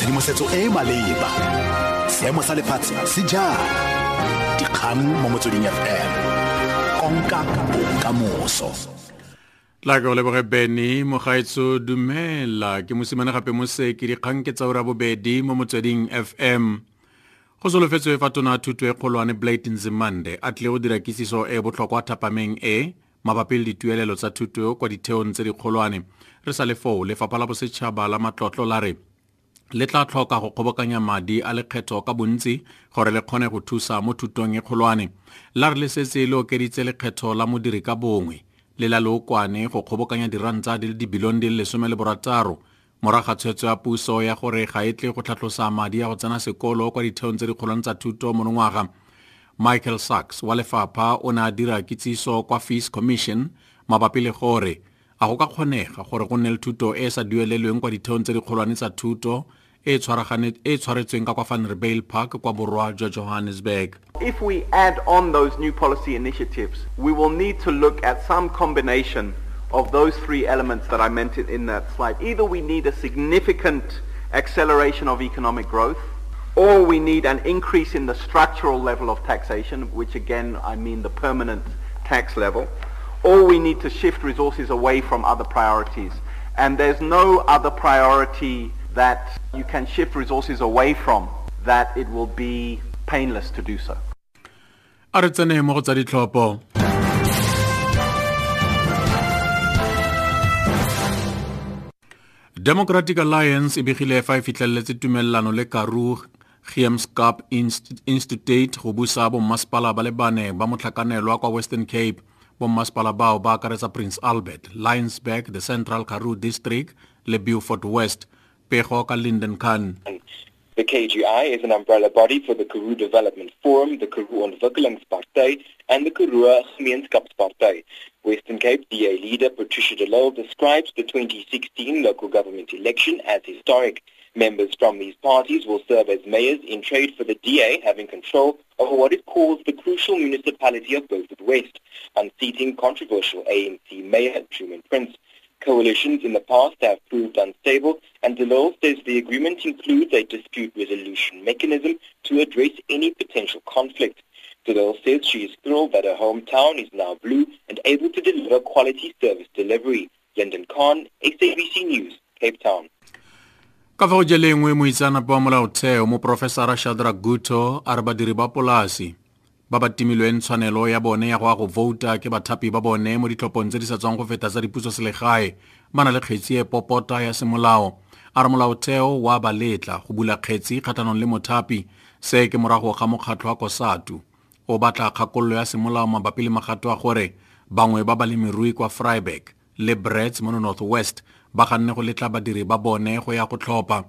tshedimosetso e e maleba. Seemo sa lefatshe se jang dikgang mo motsweding fm konka bokamoso. La o leboge beny mogaetso dumela. Ke mosimane gape mo se ke dikgang ke tsaora bobedi mo motsweding fm go solofetswe fa tona thuto e kgolwane blade nzimande. A tlile go dira kisiso e botlhokwa thapameng e mabapi le dituelelo tsa thuto kwa ditheong tse dikgolwane re sa le foo lefapha la bosetšhaba la matlotlo la re le tla tlhoka go kgobokanya madi a lekgetho ka bontsi gore le kgone go thusa mo thutong e kgolwane. La re le setse le okeditse lekgetho la modiri ka bongwe le la leokwane go kgobokanya diranta di le dibilione di le lesome le borataro. Moraga tshwetso ya puso ya gore ga e tle go tlhatlhosa madi a go tsena sekolo kwa ditheong tse dikgolwane tsa thuto monongwaga michael sachs wa lefapha o ne a dira kitsiso kwa fees commission mabapi le gore go ka kgonega gore go nne le thuto e e sa duelelweng kwa ditheong tse dikgolwane tsa thuto e e tshwaretsweng ka kwa park kwa borwa jwa johannesburg If we add on those new policy initiatives, we will need to look at some combination of those three elements that I mentioned in that slide. Either we need a significant acceleration of economic growth, or we need an increase in the structural level of taxation, which again I mean the permanent tax level, or we need to shift resources away from other priorities. And there's no other priority that you can shift resources away from that it will be painless to do so. democratic alliance e begile fa e fitlheletse tumelelano le Karoo Gemeenskap institute go busa bommasepala ba le bane ba motlhakanelwa kwa western cape prince albert the central karoo district le beaufort west Lyndon Khan The KGI is an umbrella body for the Karoo Development Forum, the Karoo Ontwikkelingspartij, and the Karoo Gemeenskapspartij. Western Cape DA leader Patricia de Lille describes the 2016 local government election as historic. Members from these parties will serve as mayors in trade for the DA having control over what it calls the crucial municipality of Beaufort West, unseating controversial ANC mayor Truman Prince. Coalitions in the past have proved unstable, and De Lille says the agreement includes a dispute resolution mechanism to address any potential conflict. De Lille says she is thrilled that her hometown is now blue and able to deliver quality service delivery. Lyndon Khan, SABC News, Cape Town. Ka fa go jelengwe moitseanape wa molaotheo moporofesara shadra guto a re badiri ba polasi ba ba timilweng tshwanelo ya bone ya go ya go vouta ke bathapi ba bone mo ditlhophong tse di sa tswang go feta tsa dipuso selegae ba na le kgetsi e popota ya semolao. A re molaotheo wa ba letla go bula kgetsi kgatlhanong le mothapi se ke morago ga mokgatlho wa kosatu. O batla kgakololo ya semolao mabapi le magato a gore bangwe ba balemirui kwa freiburg le brets mo west ba ganne go letla badiri ba bone go ya go tlhopha.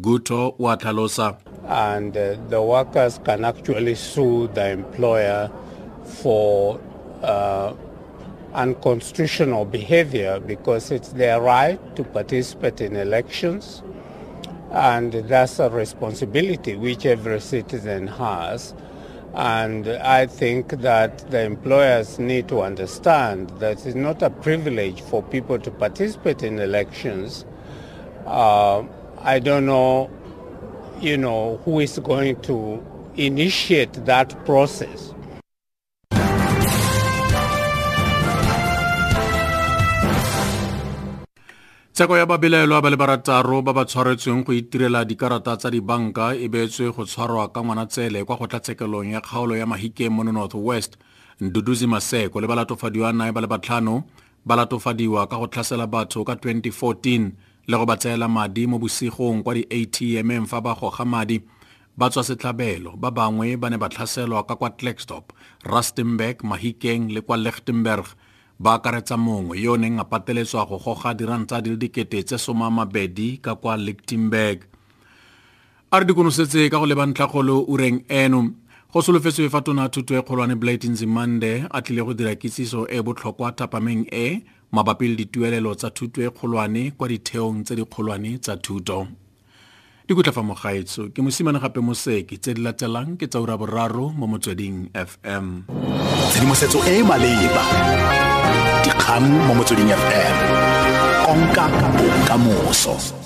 Guto o tlhalosa. And uh, the workers can actually sue the employer for uh, unconstitutional behavior because it's their right to participate in elections. And that's a responsibility which every citizen has and I think that the employers need to understand that it's not a privilege for people to participate in elections. Uh, I don't know you know, who is going to initiate that process. Tsheko ya babelaelwa ba le barataro ba ba tshwaretsweng go itirela dikarata tsa dibanka e beetswe go tshwarwa ka ngwanatsele kwa kgotlatshekelong ya kgaolo ya mahikeng mo north west nduduzi maseko le balatofadiwa nae ba le batlhano ba latofadiwa ka go tlhasela batho ka 2014 le go ba tseela madi mo bosigong kwa di atmm fa ba goga madi. Ba tswa setlhabelo ba bangwe ba ne ba tlhaselwa ka kwa Klerksdorp, Rustenburg, Mahikeng le kwa Lichtenburg ba akaretsa mongwe yo o neng a pateletswa go goga diranta di le dikete tse soma mabedi ka kwa Lichtenburg. a re dikonosetse ka go leba ntlhakgolo ureng eno go solofetswe fa tona thuto e kgolwane blade nzimande a tlile go dira kitsiso e botlhokwa thapameng e mabapi le dituelelo tsa thuto e kgolwane kwa ditheong tse dikgolwane tsa thuto dikutla fa mogaetso ke mosimane gape moseke tse di latelang ke tsaura boraro mo motsweding fm tshedimosetso e e maleba dikgang mo motsweding fm konka bokamoso